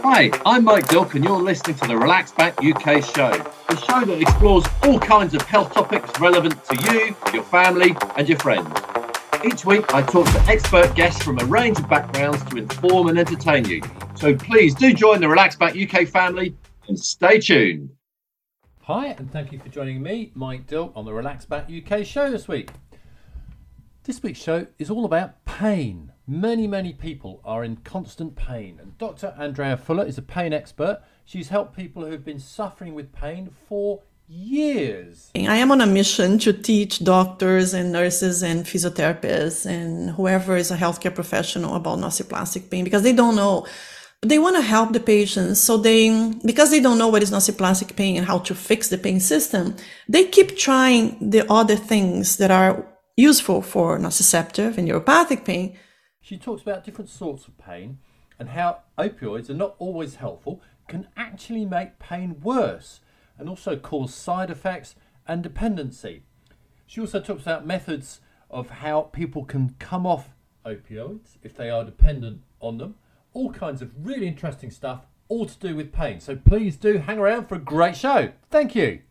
Hi, I'm Mike Dilk, and you're listening to the Relax Back UK show, the show that explores all kinds of health topics relevant to you, your family, and your friends. Each week, I talk to expert guests from a range of backgrounds to inform and entertain you. So please do join the Relax Back UK family and stay tuned. Hi, and thank you for joining me, Mike Dilk, on the Relax Back UK show this week. This week's show is all about pain. Many, many people are in constant pain, and Dr. Andrea Furlan is a pain expert. She's helped people who've been suffering with pain for years. I am on a mission to teach doctors and nurses and physiotherapists and whoever is a healthcare professional about nociplastic pain because they don't know. But they want to help the patients. So they, because they don't know what is nociplastic pain and how to fix the pain system, they keep trying the other things that are useful for nociceptive and neuropathic pain. She talks about different sorts of pain and how opioids are not always helpful, can actually make pain worse and also cause side effects and dependency. She also talks about methods of how people can come off opioids if they are dependent on them. All kinds of really interesting stuff, all to do with pain. So please do hang around for a great show. Thank you.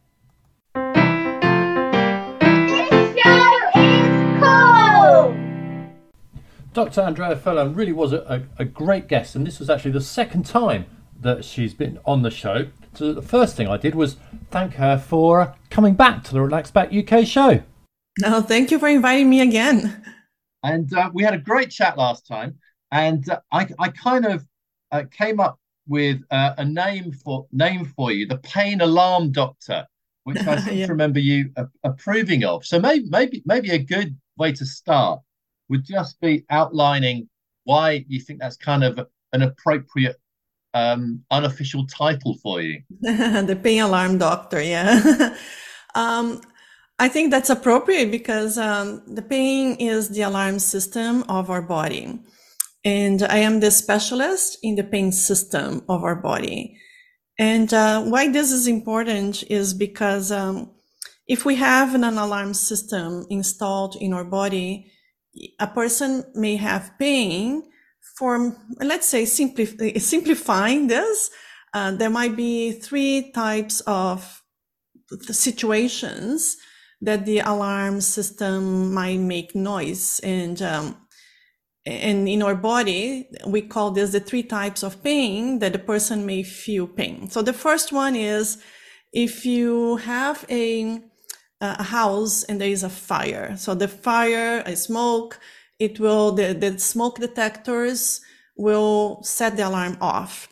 Dr. Andrea Furlan really was a, a, a, great guest, and this was actually the second time that she's been on the show. So the first thing I did was thank her for coming back to the Relax Back UK show. No, thank you for inviting me again. And uh, we had a great chat last time, and uh, I, I kind of uh, came up with uh, a name for name for you, the Pain Alarm Doctor, which I seem yeah. to remember you approving of. So maybe maybe maybe a good way to start would just be outlining why you think that's kind of an appropriate um, unofficial title for you. the pain alarm doctor, yeah. um, I think that's appropriate because um, the pain is the alarm system of our body. And I am the specialist in the pain system of our body. And uh, why this is important is because um, if we have an alarm system installed in our body, a person may have pain for, let's say, simpli- simplifying this, uh, there might be three types of situations that the alarm system might make noise. And um, and in our body we call this the three types of pain that the person may feel pain. So the first one is if you have a a house and there is a fire. So the fire, a smoke, it will, the, the smoke detectors will set the alarm off.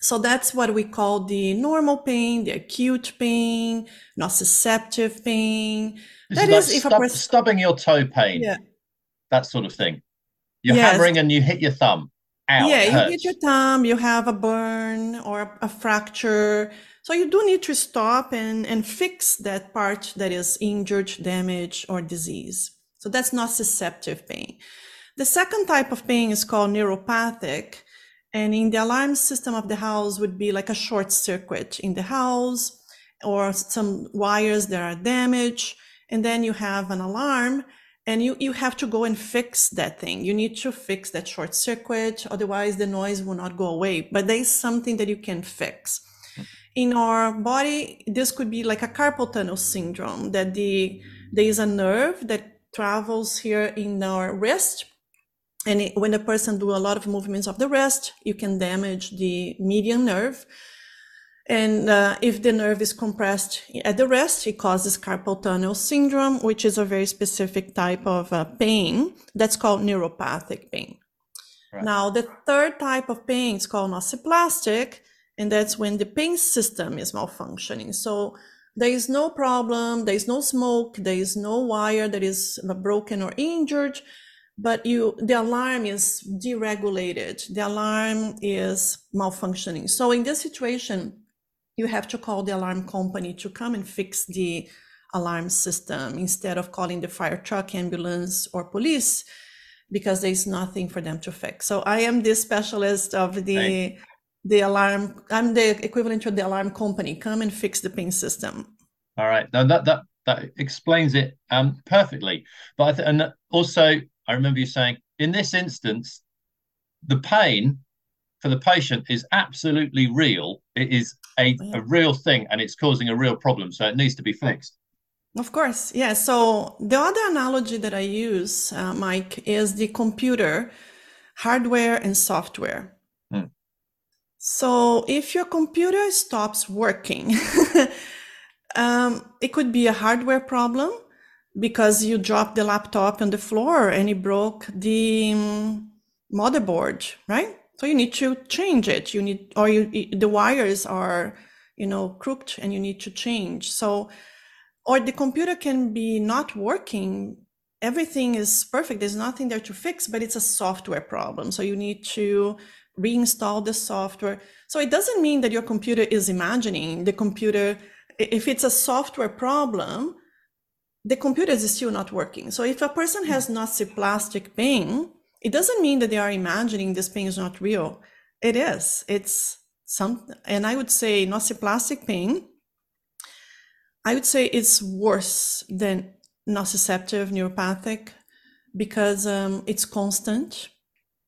So that's what we call the normal pain, the acute pain, nociceptive pain. This that is, like if stub, a person... stubbing your toe pain. Yeah. That sort of thing. You're yes. hammering and you hit your thumb. Ow, yeah, you hit your thumb, you have a burn or a fracture so you do need to stop and, and fix that part that is injured, damaged, or disease. So that's nociceptive pain. The second type of pain is called neuropathic. And in the alarm system of the house would be like a short circuit in the house or some wires that are damaged. And then you have an alarm and you, you have to go and fix that thing. You need to fix that short circuit. Otherwise the noise will not go away, but there is something that you can fix in our body, this could be like a carpal tunnel syndrome that the there is a nerve that travels here in our wrist. And it, when a person do a lot of movements of the wrist, you can damage the median nerve. And uh, if the nerve is compressed at the wrist, it causes carpal tunnel syndrome, which is a very specific type of uh, pain that's called neuropathic pain. Right. Now, the third type of pain is called nociplastic, and that's when the pain system is malfunctioning. So there is no problem, there is no smoke, there is no wire that is broken or injured, but you the alarm is deregulated. The alarm is malfunctioning. So in this situation, you have to call the alarm company to come and fix the alarm system instead of calling the fire truck, ambulance, or police because there's nothing for them to fix. So I am the specialist of the the alarm i'm the equivalent to the alarm company come and fix the pain system all right now that that that explains it um perfectly but I th- and also i remember you saying in this instance the pain for the patient is absolutely real. It is a, a real thing and it's causing a real problem. So it needs to be fixed. Of course, yeah. So the other analogy that I use, uh, Mike, is the computer, hardware and software. So if your computer stops working, um, it could be a hardware problem because you dropped the laptop on the floor and it broke the um, motherboard, right? So you need to change it. You need, or you, the wires are, you know, crooked and you need to change. So, or the computer can be not working. Everything is perfect. There's nothing there to fix, but it's a software problem. So you need to reinstall the software. So it doesn't mean that your computer is imagining the computer. If it's a software problem, the computer is still not working. So if a person has nociplastic pain, it doesn't mean that they are imagining this pain is not real. It is. It's some, and I would say nociplastic pain. I would say it's worse than nociceptive neuropathic because um, it's constant.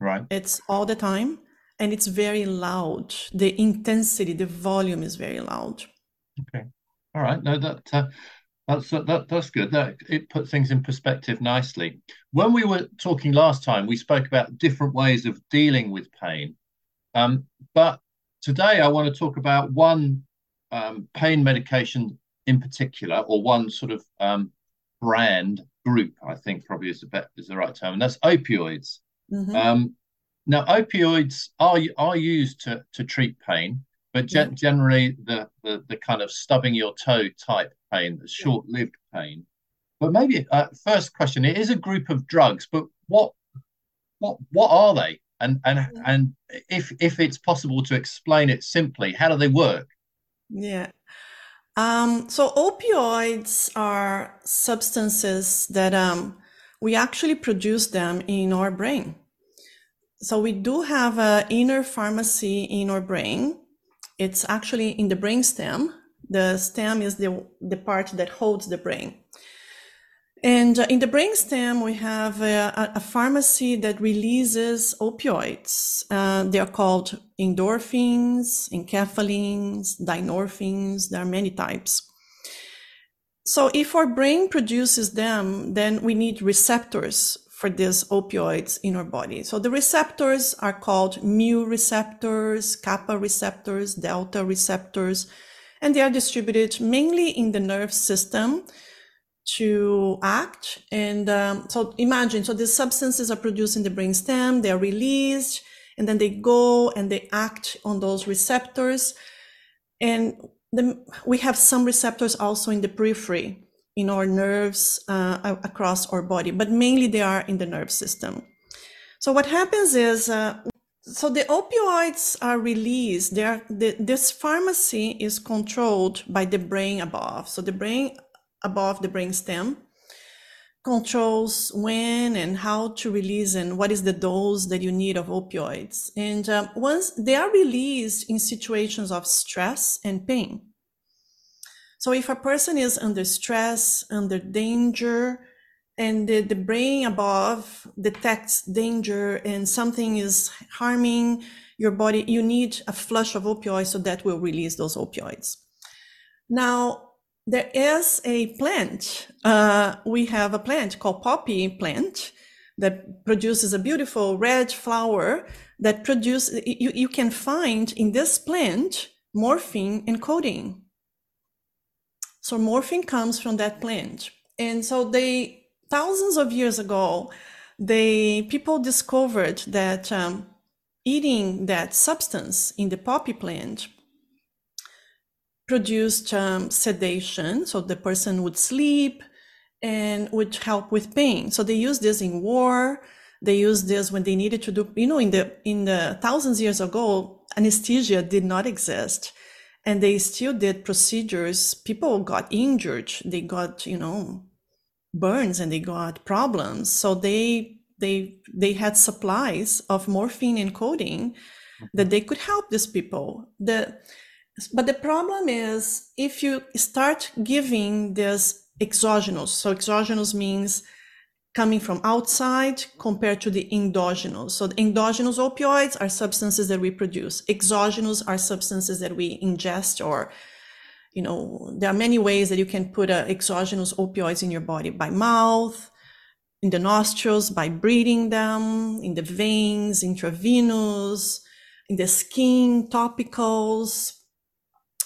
Right. It's all the time and it's very loud. The intensity, the volume is very loud. Okay. All right. No, that uh, that's that, that's good. That it put things in perspective nicely. When we were talking last time, we spoke about different ways of dealing with pain. Um, but today, I want to talk about one um, pain medication in particular, or one sort of um, brand group. I think probably is the be- is the right term, and that's opioids. Mm-hmm. Um, now, opioids are are used to to treat pain, but ge- generally the, the the kind of stubbing your toe type pain, the short-lived pain. But maybe uh, first question: It is a group of drugs, but what what what are they? And and yeah. and if if it's possible to explain it simply, how do they work? Yeah. Um, so opioids are substances that um, we actually produce them in our brain. So we do have an inner pharmacy in our brain. It's actually in the brainstem. The stem is the, the part that holds the brain. And uh, in the brainstem, we have a, a, pharmacy that releases opioids. Uh, they are called endorphins, enkephalins, dynorphins. There are many types. So if our brain produces them, then we need receptors for these opioids in our body. So the receptors are called mu receptors, kappa receptors, delta receptors, and they are distributed mainly in the nerve system to act. And um, so imagine, so these substances are produced in the brainstem, they're released, and then they go and they act on those receptors. And the, we have some receptors also in the periphery in our nerves uh, across our body, but mainly they are in the nerve system. So what happens is, uh, so the opioids are released. They are, the, this pharmacy is controlled by the brain above. So the brain above the brain stem controls when and how to release and what is the dose that you need of opioids. And um, once they are released in situations of stress and pain. So if a person is under stress, under danger, and the, the brain above detects danger and something is harming your body, you need a flush of opioids so that will release those opioids. Now, there is a plant. Uh, we have a plant called poppy plant that produces a beautiful red flower that produce you, you can find in this plant morphine and codeine so morphine comes from that plant. And so they, thousands of years ago, they, people discovered that um, eating that substance in the poppy plant produced um, sedation. So the person would sleep and would help with pain. So they used this in war. They used this when they needed to do, you know, in the, in the thousands years ago, anesthesia did not exist and they still did procedures. People got injured. They got you know burns and they got problems. So they they they had supplies of morphine and codeine that they could help these people. The but the problem is if you start giving this exogenous so exogenous means coming from outside compared to the endogenous. So the endogenous opioids are substances that we produce. Exogenous are substances that we ingest or you know, there are many ways that you can put uh, exogenous opioids in your body by mouth, in the nostrils, by breathing them, in the veins, intravenous, in the skin, topicals,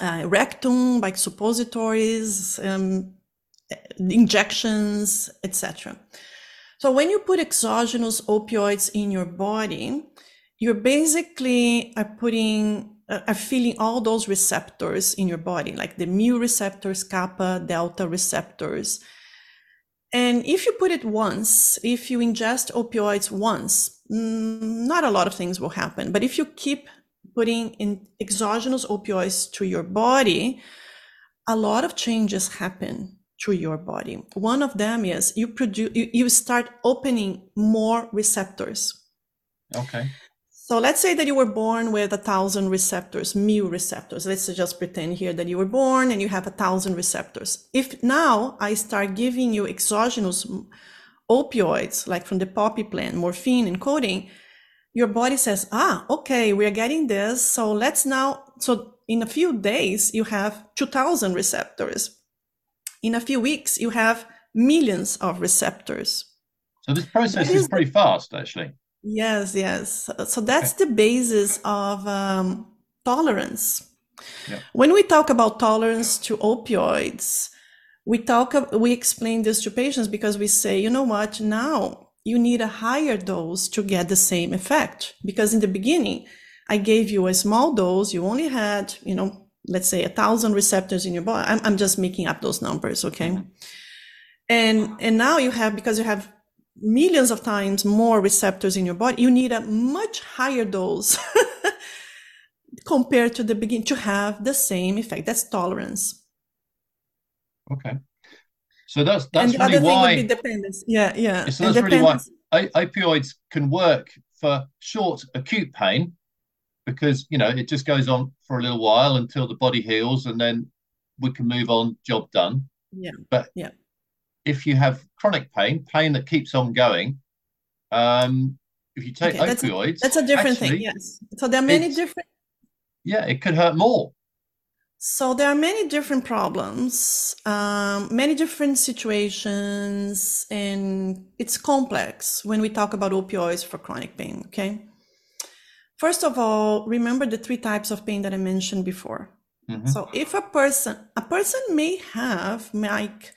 uh, rectum, like suppositories, um, injections, etc. So when you put exogenous opioids in your body, you're basically are putting uh, uh, are feeling all those receptors in your body, like the mu receptors, kappa, delta receptors. And if you put it once, if you ingest opioids once, mm, not a lot of things will happen. But if you keep putting in exogenous opioids to your body, a lot of changes happen through your body. One of them is you produce you, you start opening more receptors. Okay. So let's say that you were born with a thousand receptors, mu receptors. Let's just pretend here that you were born and you have a thousand receptors. If now I start giving you exogenous opioids, like from the poppy plant, morphine and codeine, your body says, ah, okay, we're getting this. So let's now, so in a few days, you have 2000 receptors. In a few weeks, you have millions of receptors. So this process is, is pretty fast, actually. Yes, yes. So that's the basis of um, tolerance. Yeah. When we talk about tolerance to opioids, we talk we explain this to patients because we say, you know what, now you need a higher dose to get the same effect. Because in the beginning, I gave you a small dose, you only had, you know, let's say a thousand receptors in your body. I'm, I'm just making up those numbers, okay? Mm-hmm. And and now you have because you have millions of times more receptors in your body, you need a much higher dose compared to the beginning to have the same effect. That's tolerance. Okay. So that's that's really why dependence. Yeah, yeah. So that's really why opioids can work for short acute pain because you know it just goes on for a little while until the body heals and then we can move on job done yeah but yeah if you have chronic pain, pain that keeps on going, um, if you take okay, that's opioids, a, that's a different actually, thing. Yes. So there are many different. Yeah, it could hurt more. So there are many different problems, um, many different situations, and it's complex when we talk about opioids for chronic pain. Okay. First of all, remember the three types of pain that I mentioned before. Mm-hmm. So if a person, a person may have like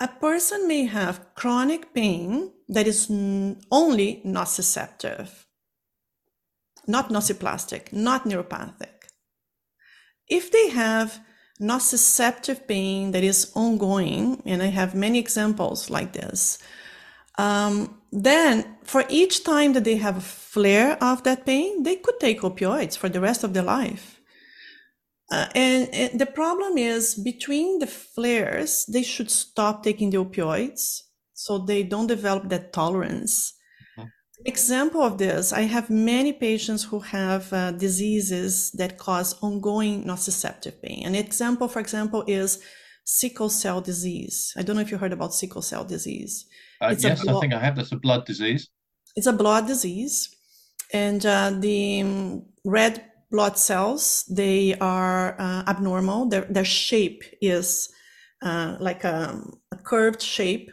a person may have chronic pain that is only nociceptive, not nociplastic, not neuropathic. If they have nociceptive pain that is ongoing, and I have many examples like this, um, then for each time that they have a flare of that pain, they could take opioids for the rest of their life. Uh, and, and, the problem is between the flares, they should stop taking the opioids so they don't develop that tolerance. Mm-hmm. Example of this, I have many patients who have uh, diseases that cause ongoing nociceptive pain. An example, for example, is sickle cell disease. I don't know if you heard about sickle cell disease. Uh, yes, blo- I think I have. That's a blood disease. It's a blood disease. And uh, the um, red blood cells, they are uh, abnormal. Their, their shape is uh, like a, a, curved shape.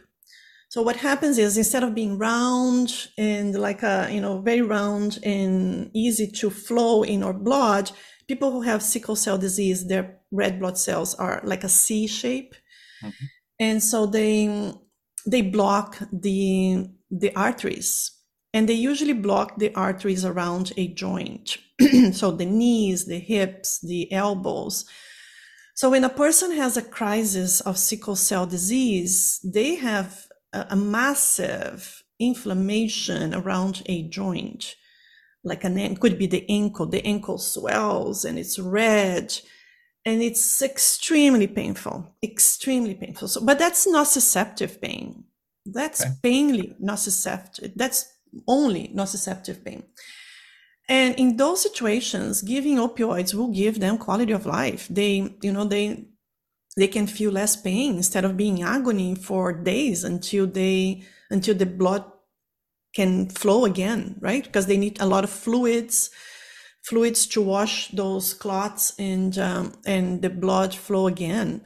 So what happens is instead of being round and like a, you know, very round and easy to flow in our blood, people who have sickle cell disease, their red blood cells are like a C shape. Mm-hmm. And so they, they block the, the arteries and they usually block the arteries around a joint. so the knees, the hips, the elbows. So when a person has a crisis of sickle cell disease, they have a, a massive inflammation around a joint. Like an could be the ankle. The ankle swells and it's red and it's extremely painful, extremely painful. So, but that's nociceptive pain. That's okay. painly nociceptive. That's only nociceptive pain. And in those situations, giving opioids will give them quality of life. They, you know, they they can feel less pain instead of being agony for days until they until the blood can flow again right? Because they need a lot of fluids fluids to wash those clots and um, and the blood flow again.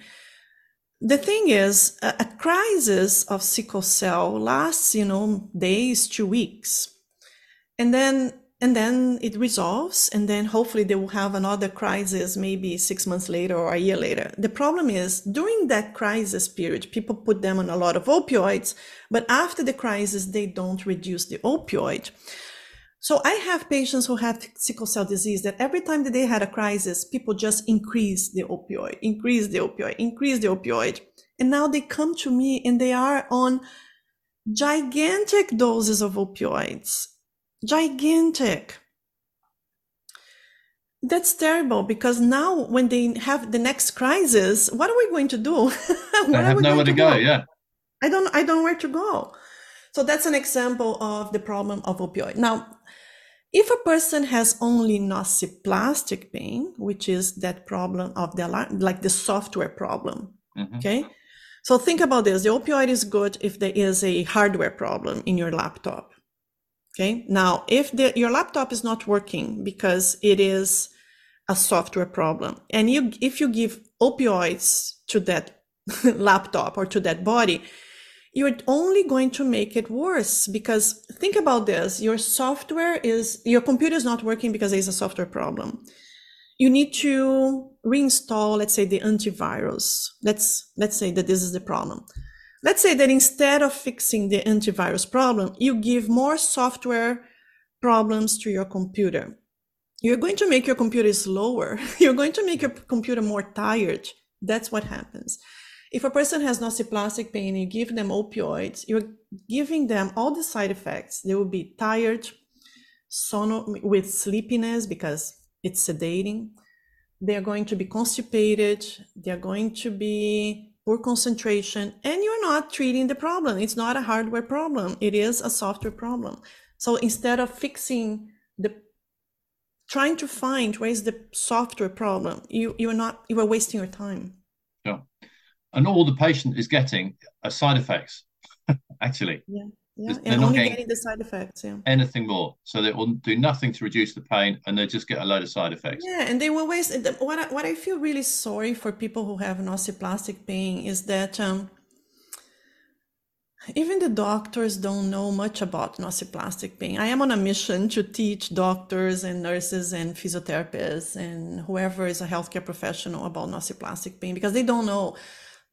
The thing is a, a crisis of sickle cell lasts you know days to weeks. And then and then it resolves and then hopefully they will have another crisis maybe six months later or a year later. The problem is during that crisis period people put them on a lot of opioids but after the crisis they don't reduce the opioid. So i have patients who have sickle cell disease that every time that they had a crisis people just increase the opioid increase the opioid increase the opioid. And now they come to me and they are on gigantic doses of opioids gigantic. That's terrible because now when they have the next crisis, what are we going to do? I have nowhere to, to go? go. Yeah. I don't I don't know where to go. So that's an example of the problem of opioid. Now, if a person has only nociplastic pain, which is that problem of the like the software problem, mm-hmm. okay? So think about this. The opioid is good if there is a hardware problem in your laptop. Okay. Now, if the, your laptop is not working because it is a software problem, and you, if you give opioids to that laptop or to that body, you're only going to make it worse because think about this your software is your computer is not working because there's a software problem. You need to reinstall let's say the antivirus. Let's let's say that this is the problem Let's say that instead of fixing the antivirus problem, you give more software problems to your computer. You're going to make your computer slower. You're going to make your computer more tired. That's what happens. If a person has nociplastic pain, you give them opioids, you're giving them all the side effects. They will be tired, sono with sleepiness because it's sedating. They're going to be constipated. They're going to be poor concentration, and you're not treating the problem. It's not a hardware problem, it is a software problem. So instead of fixing the trying to find where is the software problem, you you're not you are wasting your time. Yeah. And all the patient is getting are side effects, actually. Yeah. Yeah, and only getting, getting, the side effects. Yeah. Anything more, so they will do nothing to reduce the pain, and they just get a load of side effects. Yeah, and they will waste. What I, what I feel really sorry for people who have nociplastic pain is that um, even the doctors don't know much about nociplastic pain. I am on a mission to teach doctors and nurses and physiotherapists and whoever is a healthcare professional about nociplastic pain because they don't know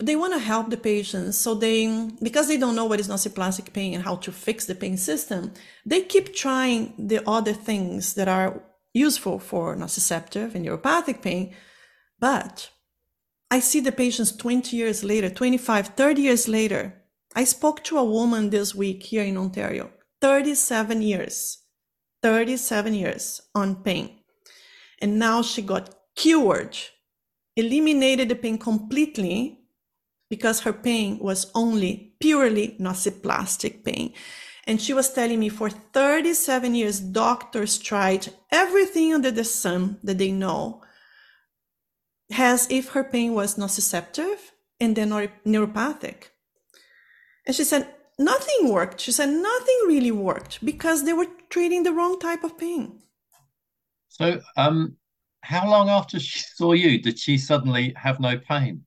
they want to help the patients so they because they don't know what is nociplastic pain and how to fix the pain system they keep trying the other things that are useful for nociceptive and neuropathic pain. But i see the patients 20 years later 25 30 years later. I spoke to a woman this week here in ontario 37 years 37 years on pain. And now she got cured eliminated the pain completely because her pain was only purely nociplastic pain. And she was telling me for 37 years, doctors tried everything under the sun that they know as if her pain was nociceptive and then neuropathic. And she said, nothing worked. She said, nothing really worked because they were treating the wrong type of pain. So, um, how long after she saw you did she suddenly have no pain?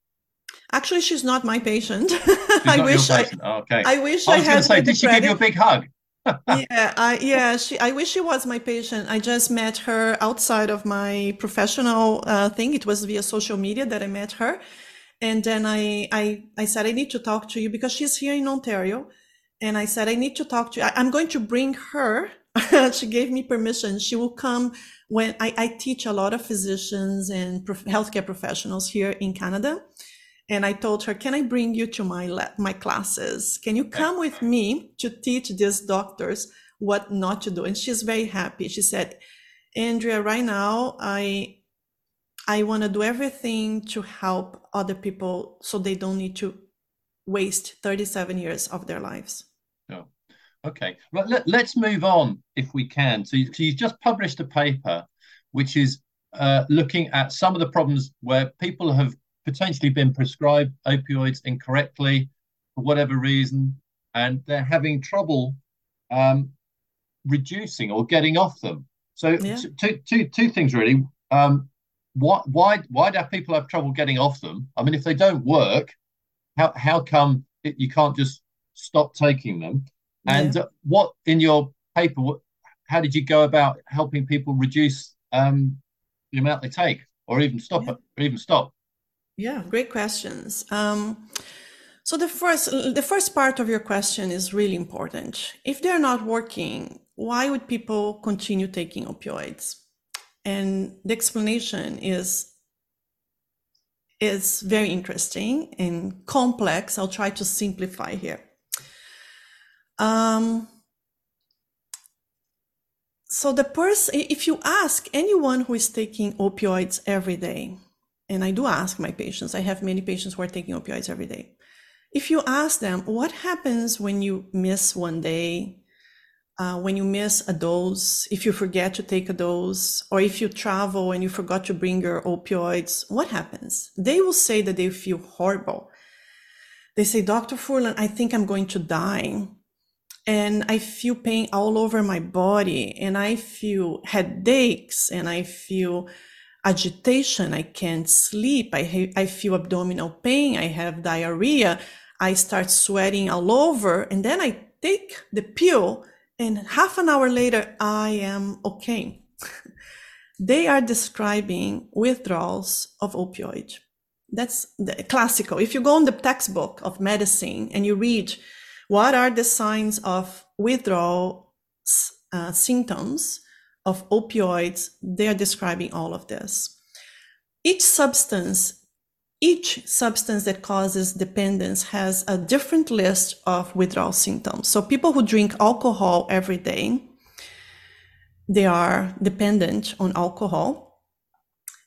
Actually, she's not my patient. I wish I. Oh, okay. I wish I, I to say, did she credit. give you a big hug? yeah, I, yeah. She. I wish she was my patient. I just met her outside of my professional uh, thing. It was via social media that I met her, and then I, I, I said I need to talk to you because she's here in Ontario, and I said I need to talk to you. I, am going to bring her. she gave me permission. She will come when I, I teach a lot of physicians and prof- healthcare professionals here in Canada and I told her, "Can I bring you to my my classes? Can you come with me to teach these doctors what not to do?" And she's very happy. She said, "Andrea, right now I I want to do everything to help other people so they don't need to waste 37 years of their lives." Oh, okay. Well, let, us move on if we can. So you, you just published a paper which is uh, looking at some of the problems where people have potentially been prescribed opioids incorrectly for whatever reason, and they're having trouble um, reducing or getting off them. So yeah. two, two, two things really. Um, why, why, why do people have trouble getting off them? I mean, if they don't work, how, how come it, you can't just stop taking them? Yeah. And uh, what in your paper, what, how did you go about helping people reduce um, the amount they take, or even stop yeah. it, or even stop? Yeah, great questions. Um, so the first, the first part of your question is really important. If they're not working, why would people continue taking opioids? And the explanation is is very interesting and complex. I'll try to simplify here. Um, so the person, if you ask anyone who is taking opioids every day, and I do ask my patients, I have many patients who are taking opioids every day. If you ask them, what happens when you miss one day, uh, when you miss a dose, if you forget to take a dose, or if you travel and you forgot to bring your opioids, what happens? They will say that they feel horrible. They say, Dr. Furlan, I think I'm going to die. And I feel pain all over my body, and I feel headaches, and I feel agitation. I can't sleep. I, ha- I feel abdominal pain. I have diarrhea. I start sweating all over. And then I take the pill and half an hour later, I am okay. they are describing withdrawals of opioid. That's the classical. If you go on the textbook of medicine and you read what are the signs of withdrawal uh, symptoms, of opioids, they are describing all of this. Each substance, each substance that causes dependence has a different list of withdrawal symptoms. So people who drink alcohol every day, they are dependent on alcohol.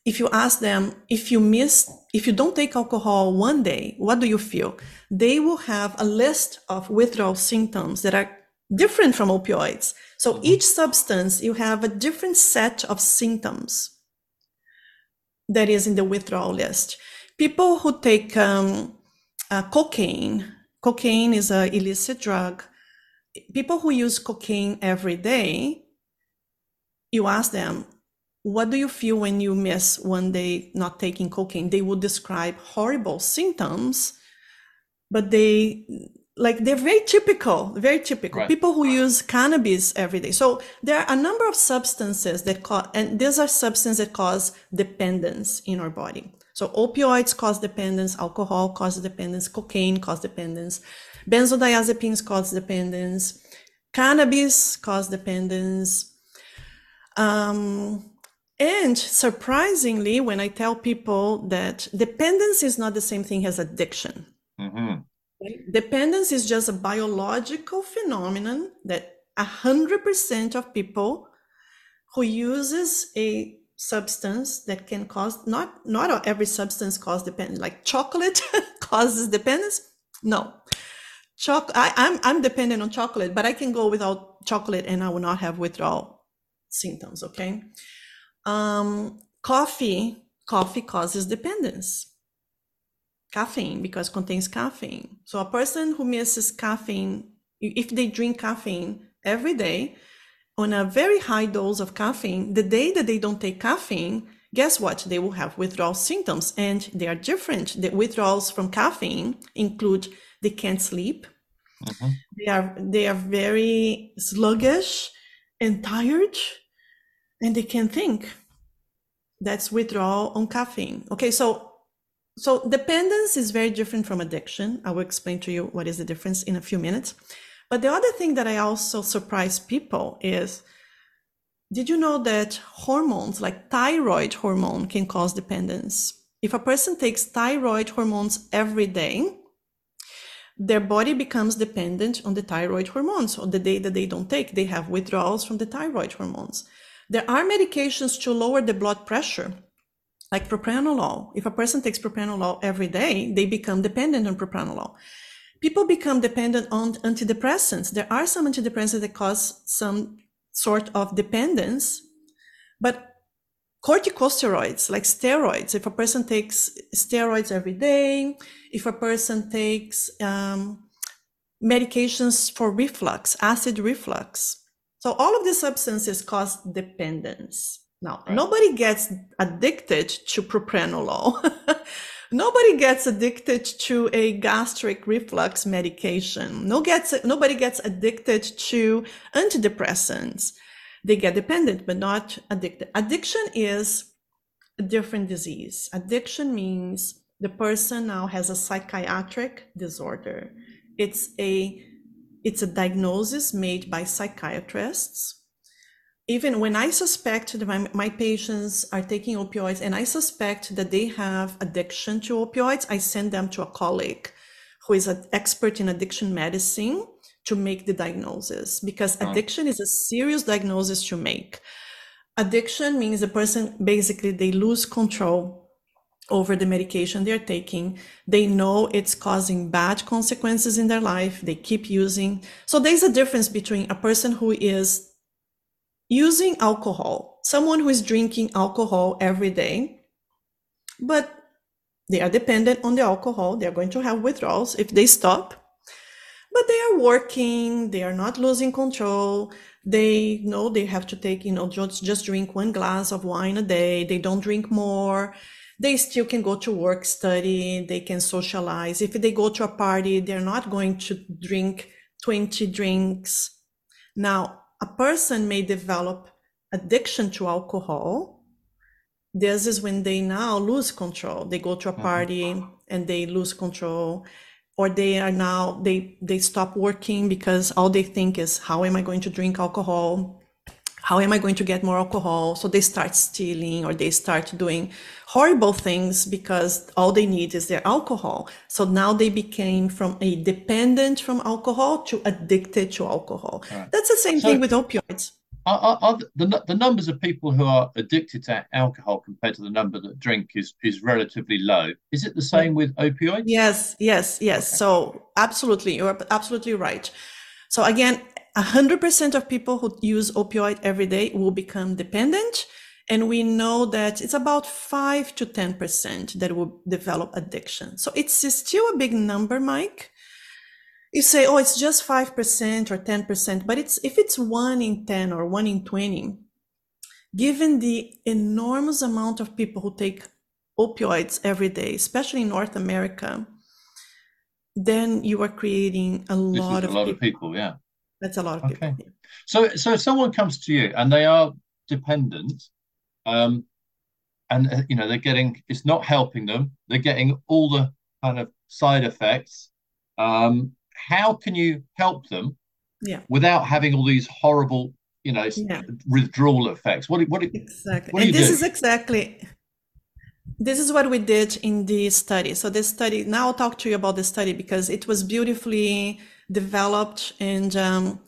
If you ask them, if you miss, if you don't take alcohol one day, what do you feel? They will have a list of withdrawal symptoms that are different from opioids. So mm-hmm. each substance, you have a different set of symptoms that is in the withdrawal list. People who take um, uh, cocaine, cocaine is an illicit drug. People who use cocaine every day, you ask them, what do you feel when you miss one day not taking cocaine? They would describe horrible symptoms, but they like they're very typical, very typical. Right. People who use cannabis every day. So there are a number of substances that cause, and these are substances that cause dependence in our body. So opioids cause dependence, alcohol causes dependence, cocaine cause dependence, benzodiazepines cause dependence, cannabis cause dependence. Um, and surprisingly, when I tell people that dependence is not the same thing as addiction. Mm-hmm Dependence is just a biological phenomenon that 100% of people who uses a substance that can cause not not every substance cause dependence like chocolate causes dependence no Choc- I, I'm I'm dependent on chocolate, but I can go without chocolate and I will not have withdrawal symptoms. Okay. Um, coffee, coffee causes dependence caffeine because contains caffeine. So a person who misses caffeine, if they drink caffeine every day on a very high dose of caffeine, the day that they don't take caffeine, guess what? They will have withdrawal symptoms and they are different. The withdrawals from caffeine include they can't sleep. Mm-hmm. They are they are very sluggish and tired and they can't think. That's withdrawal on caffeine. Okay, so so dependence is very different from addiction. I will explain to you what is the difference in a few minutes. But the other thing that I also surprise people is did you know that hormones like thyroid hormone can cause dependence? If a person takes thyroid hormones every day, their body becomes dependent on the thyroid hormones. On the day that they don't take, they have withdrawals from the thyroid hormones. There are medications to lower the blood pressure like propranolol. If a person takes propranolol every day, they become dependent on propranolol. People become dependent on antidepressants. There are some antidepressants that cause some sort of dependence, but corticosteroids like steroids if a person takes steroids every day if a person takes um, medications for reflux acid reflux so all of these substances cause dependence now right. nobody gets addicted to propranolol. Nobody gets addicted to a gastric reflux medication. No gets nobody gets addicted to antidepressants. They get dependent but not addicted. Addiction is a different disease. Addiction means the person now has a psychiatric disorder. It's a it's a diagnosis made by psychiatrists even when i suspect that my, my patients are taking opioids and i suspect that they have addiction to opioids i send them to a colleague who is an expert in addiction medicine to make the diagnosis because oh. addiction is a serious diagnosis to make. Addiction means the person basically they lose control over the medication they're taking. They know it's causing bad consequences in their life. They keep using. So there's a difference between a person who is using alcohol, someone who is drinking alcohol every day, but they are dependent on the alcohol. They're going to have withdrawals if they stop. But they are working they are not losing control. They know they have to take you know just just drink one glass of wine a day. They don't drink more. They still can go to work study they can socialize. If they go to a party they're not going to drink 20 drinks. Now a person may develop addiction to alcohol. This is when they now lose control. They go to a mm-hmm. party and they lose control or they are now they they stop working because all they think is how am i going to drink alcohol how am i going to get more alcohol so they start stealing or they start doing horrible things because all they need is their alcohol so now they became from a dependent from alcohol to addicted to alcohol right. that's the same so, thing with opioids are, are, the, the numbers of people who are addicted to alcohol compared to the number that drink is is relatively low. Is it the same with opioids? Yes, yes, yes. Okay. So absolutely, you're absolutely right. So again, hundred percent of people who use opioid every day will become dependent, and we know that it's about five to ten percent that will develop addiction. So it's still a big number, Mike you say, oh, it's just 5% or 10%, but it's if it's one in 10 or one in 20, given the enormous amount of people who take opioids every day, especially in North America, then you are creating a lot of a lot people. of people. Yeah, that's a lot of okay. people. So, so if someone comes to you and they are dependent, um, and uh, you know they're getting it's not helping them, they're getting all the kind of side effects. Um, how can you help them yeah. without having all these horrible, you know, yeah. withdrawal effects? What, what, exactly. What and this is exactly this is what we did in the study. So this study, now I'll talk to you about the study because it was beautifully developed and um,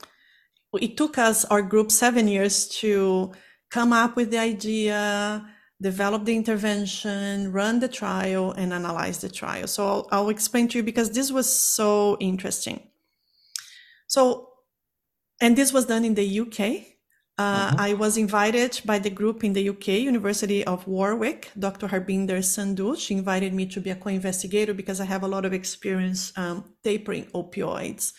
it took us, our group, seven years to come up with the idea, develop the intervention, run the trial, and analyze the trial. So I'll, I'll explain to you because this was so interesting. So, and this was done in the UK. Uh. I was invited by the group in the UK, University of Warwick, Dr. Harbinder Sandhu. She invited me to be a co-investigator because I have a lot of experience um, tapering opioids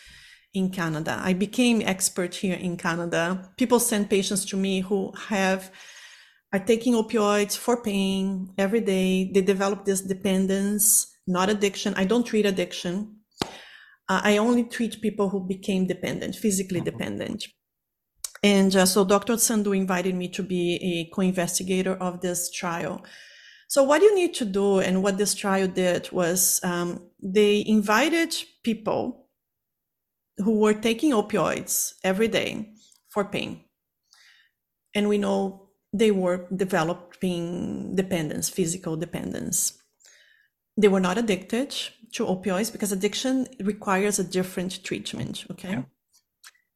in Canada. I became expert here in Canada. People send patients to me who have are taking opioids for pain every day. They develop this dependence, not addiction. I don't treat addiction. Uh, I only treat people who became dependent, physically mm-hmm. dependent. And uh, so Dr. Sandhu invited me to be a co-investigator of this trial. So what you need to do and what this trial did was um, they invited people who were taking opioids every day for pain. And we know they were developing dependence, physical dependence. They were not addicted to opioids because addiction requires a different treatment. Okay. Yeah.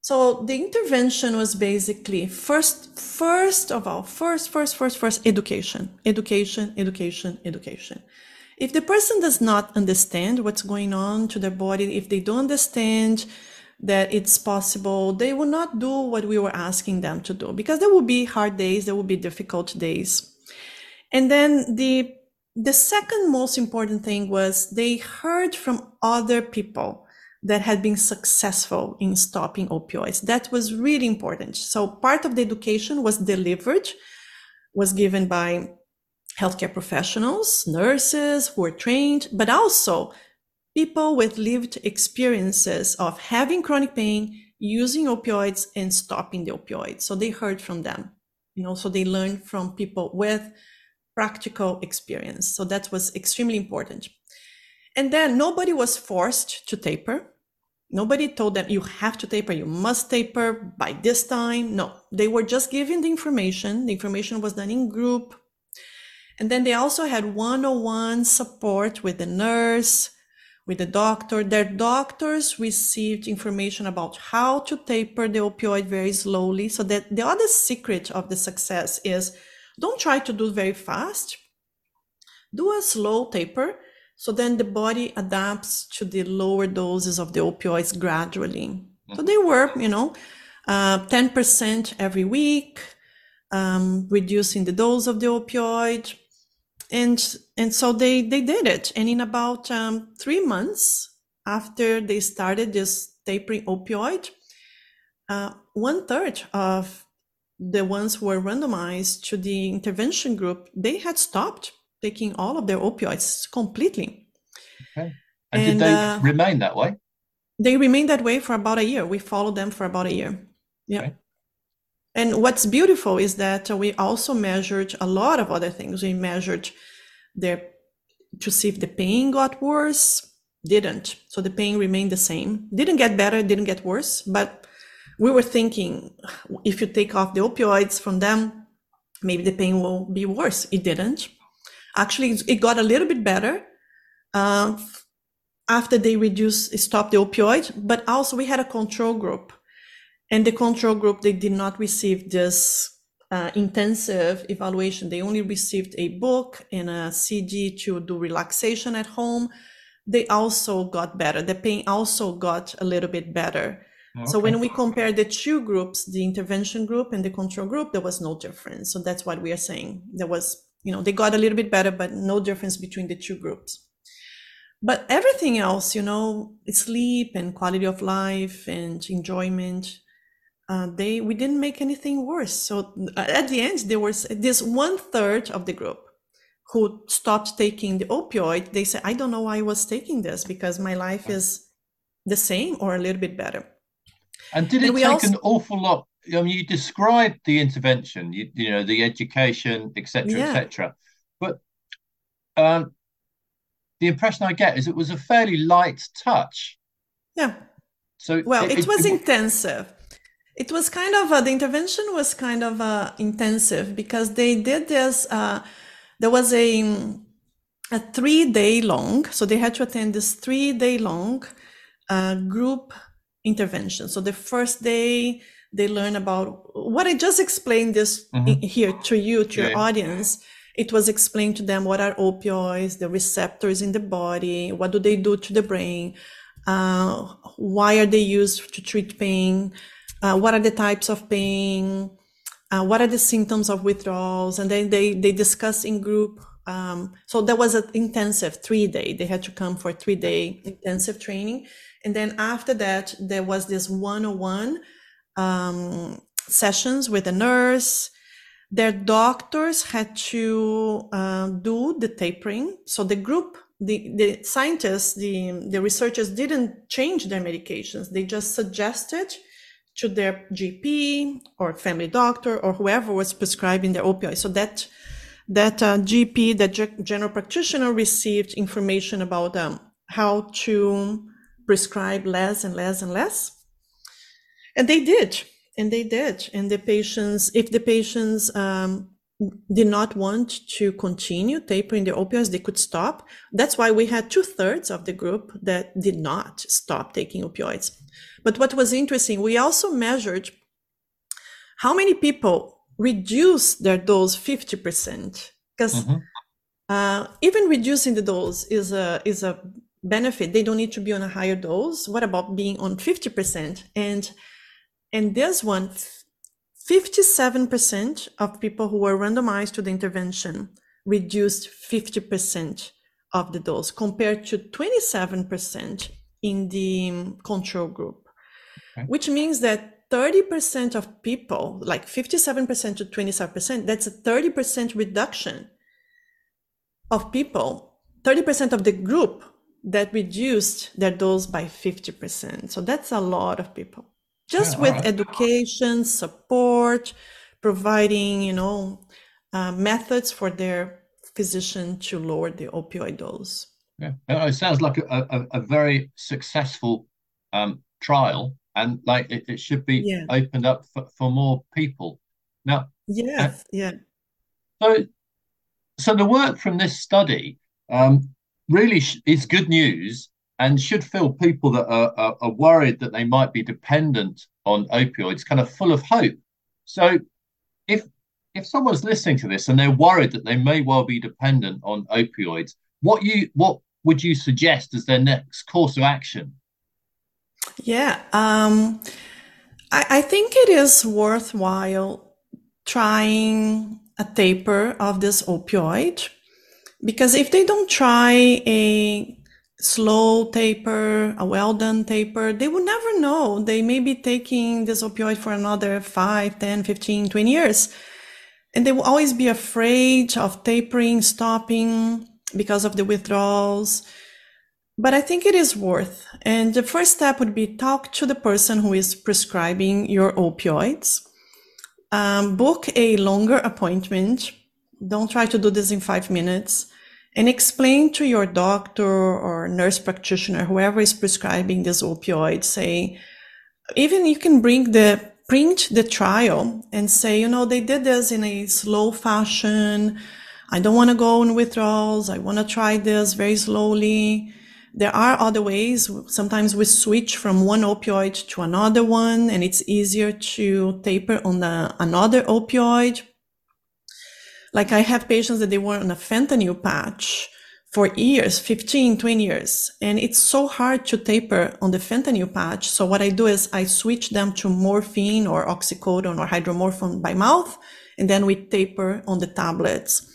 So the intervention was basically first, first of all, first, first, first, first, education, education, education, education. If the person does not understand what's going on to their body, if they don't understand that it's possible they will not do what we were asking them to do because there will be hard days there will be difficult days And then the the second most important thing was they heard from other people that had been successful in stopping opioids. That was really important. So part of the education was delivered, was given by healthcare professionals, nurses who were trained, but also people with lived experiences of having chronic pain, using opioids and stopping the opioids. So they heard from them, you know, so they learned from people with practical experience. So that was extremely important. And then nobody was forced to taper. Nobody told them you have to taper, you must taper by this time. No, they were just given the information. The information was done in group. And then they also had one on one support with the nurse, with the doctor. Their doctors received information about how to taper the opioid very slowly. So that the other secret of the success is don't try to do very fast. Do a slow taper. So then the body adapts to the lower doses of the opioids gradually. Mm-hmm. So they were, you know, uh, 10% every week, um, reducing the dose of the opioid. And, and so they, they did it. And in about um, three months after they started this tapering opioid, uh, one third of the ones who were randomized to the intervention group, they had stopped taking all of their opioids completely. Okay. And, and did they uh, remain that way? They remained that way for about a year. We followed them for about a year. Yeah. Okay. And what's beautiful is that we also measured a lot of other things. We measured their to see if the pain got worse. Didn't. So the pain remained the same. Didn't get better, didn't get worse, but we were thinking if you take off the opioids from them, maybe the pain will be worse. It didn't. Actually, it got a little bit better uh, after they reduced, stopped the opioid, but also we had a control group. And the control group, they did not receive this uh, intensive evaluation. They only received a book and a CD to do relaxation at home. They also got better. The pain also got a little bit better. Okay. So when we compare the two groups, the intervention group and the control group, there was no difference. So that's what we are saying. There was, you know, they got a little bit better, but no difference between the two groups. But everything else, you know, sleep and quality of life and enjoyment, uh, they we didn't make anything worse. So uh, at the end, there was this one third of the group who stopped taking the opioid. They said, "I don't know why I was taking this because my life is the same or a little bit better." And did it and take also... an awful lot? I mean, you described the intervention, you, you know, the education, etc., yeah. etc. But um, the impression I get is it was a fairly light touch. Yeah. So well, it, it was it, intensive. It was kind of uh, the intervention was kind of uh, intensive because they did this. Uh, there was a a three day long, so they had to attend this three day long uh, group intervention. So the first day they learn about what I just explained this mm-hmm. here to you, to yeah. your audience. It was explained to them what are opioids, the receptors in the body, what do they do to the brain, uh, why are they used to treat pain, uh, what are the types of pain, uh, what are the symptoms of withdrawals, and then they they discuss in group. Um, so that was an intensive three day. They had to come for three day intensive training and then after that, there was this one-on-one um, sessions with a nurse. Their doctors had to uh, do the tapering. So the group, the, the scientists, the, the researchers didn't change their medications. They just suggested to their GP or family doctor or whoever was prescribing their opioid. So that that uh, GP, that general practitioner, received information about um, how to prescribe less and less and less. And they did, and they did. And the patients, if the patients um, did not want to continue tapering their opioids, they could stop. That's why we had two thirds of the group that did not stop taking opioids. But what was interesting, we also measured how many people reduced their dose 50%. Because mm-hmm. uh, even reducing the dose is a, is a benefit they don't need to be on a higher dose what about being on 50% and and this one 57% of people who were randomized to the intervention reduced 50% of the dose compared to 27% in the control group, okay. which means that 30% of people, like 57% to 27%, that's a 30% reduction of people, 30% of the group that reduced their dose by 50%. So that's a lot of people. Just yeah, with right. education, support, providing, you know, uh, methods for their physician to lower the opioid dose. Yeah, it sounds like a, a, a very successful um, trial, and like it, it should be yeah. opened up for, for more people. Now, yes, uh, yeah. So, so the work from this study um, really sh- is good news and should fill people that are, are, are worried that they might be dependent on opioids kind of full of hope. So, if if someone's listening to this and they're worried that they may well be dependent on opioids, what you what would you suggest as their next course of action? Yeah, um, I, I think it is worthwhile trying a taper of this opioid because if they don't try a slow taper, a well done taper, they will never know. They may be taking this opioid for another 5, 10, 15, 20 years. And they will always be afraid of tapering, stopping because of the withdrawals. But I think it is worth. And the first step would be talk to the person who is prescribing your opioids. Um, book a longer appointment. Don't try to do this in five minutes and explain to your doctor or nurse practitioner, whoever is prescribing this opioid, say, even you can bring the print the trial and say, you know, they did this in a slow fashion. I don't want to go on withdrawals. I want to try this very slowly. There are other ways. Sometimes we switch from one opioid to another one and it's easier to taper on the, another opioid like I have patients that they were on a fentanyl patch for years, 15, 20 years. And it's so hard to taper on the fentanyl patch. So what I do is I switch them to morphine or oxycodone or hydromorphone by mouth. And then we taper on the tablets.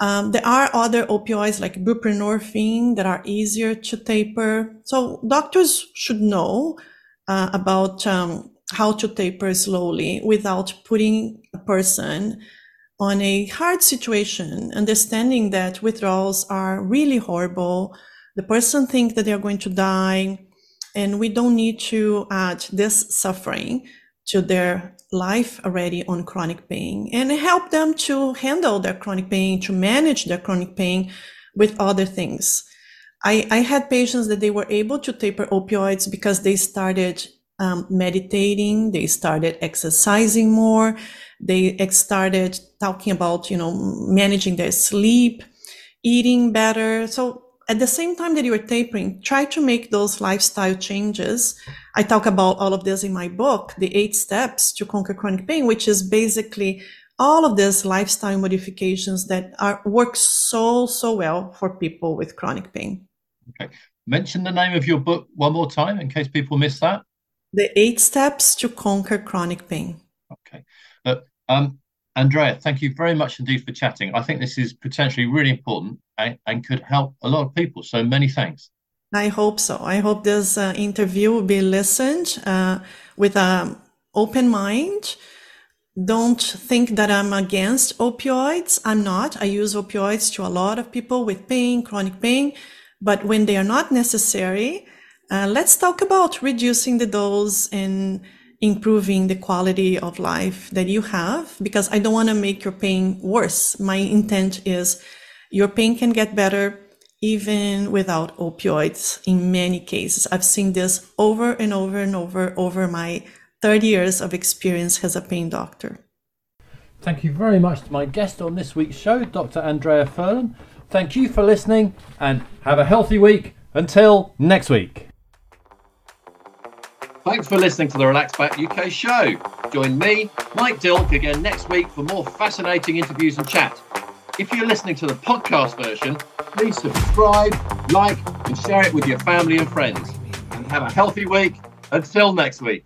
Um, there are other opioids like buprenorphine that are easier to taper. So doctors should know uh, about um, how to taper slowly without putting a person on a hard situation, understanding that withdrawals are really horrible. The person thinks that they're going to die, and we don't need to add this suffering to their life already on chronic pain and help them to handle their chronic pain, to manage their chronic pain with other things. I, I had patients that they were able to taper opioids because they started um, meditating, they started exercising more, they started talking about, you know, managing their sleep, eating better. So at the same time that you are tapering, try to make those lifestyle changes. I talk about all of this in my book, The Eight Steps to Conquer Chronic Pain, which is basically all of these lifestyle modifications that are work so, so well for people with chronic pain. Okay. Mention the name of your book one more time in case people miss that. The Eight Steps to Conquer Chronic Pain. Okay. But um, Andrea, thank you very much indeed for chatting. I think this is potentially really important and, and could help a lot of people. So many thanks. I hope so. I hope this uh, interview will be listened uh, with an open mind. Don't think that I'm against opioids. I'm not. I use opioids to a lot of people with pain, chronic pain, but when they are not necessary, uh, let's talk about reducing the dose and improving the quality of life that you have because I don't want to make your pain worse. My intent is your pain can get better even without opioids in many cases. I've seen this over and over and over over my 30 years of experience as a pain doctor. Thank you very much to my guest on this week's show, Dr. Andrea Furlan. Thank you for listening and have a healthy week. Until next week. Thanks for listening to the Relax Back UK show. Join me, Mike Dilk, again next week for more fascinating interviews and chat. If you're listening to the podcast version, please subscribe, like, and share it with your family and friends. And have a healthy week. Until next week.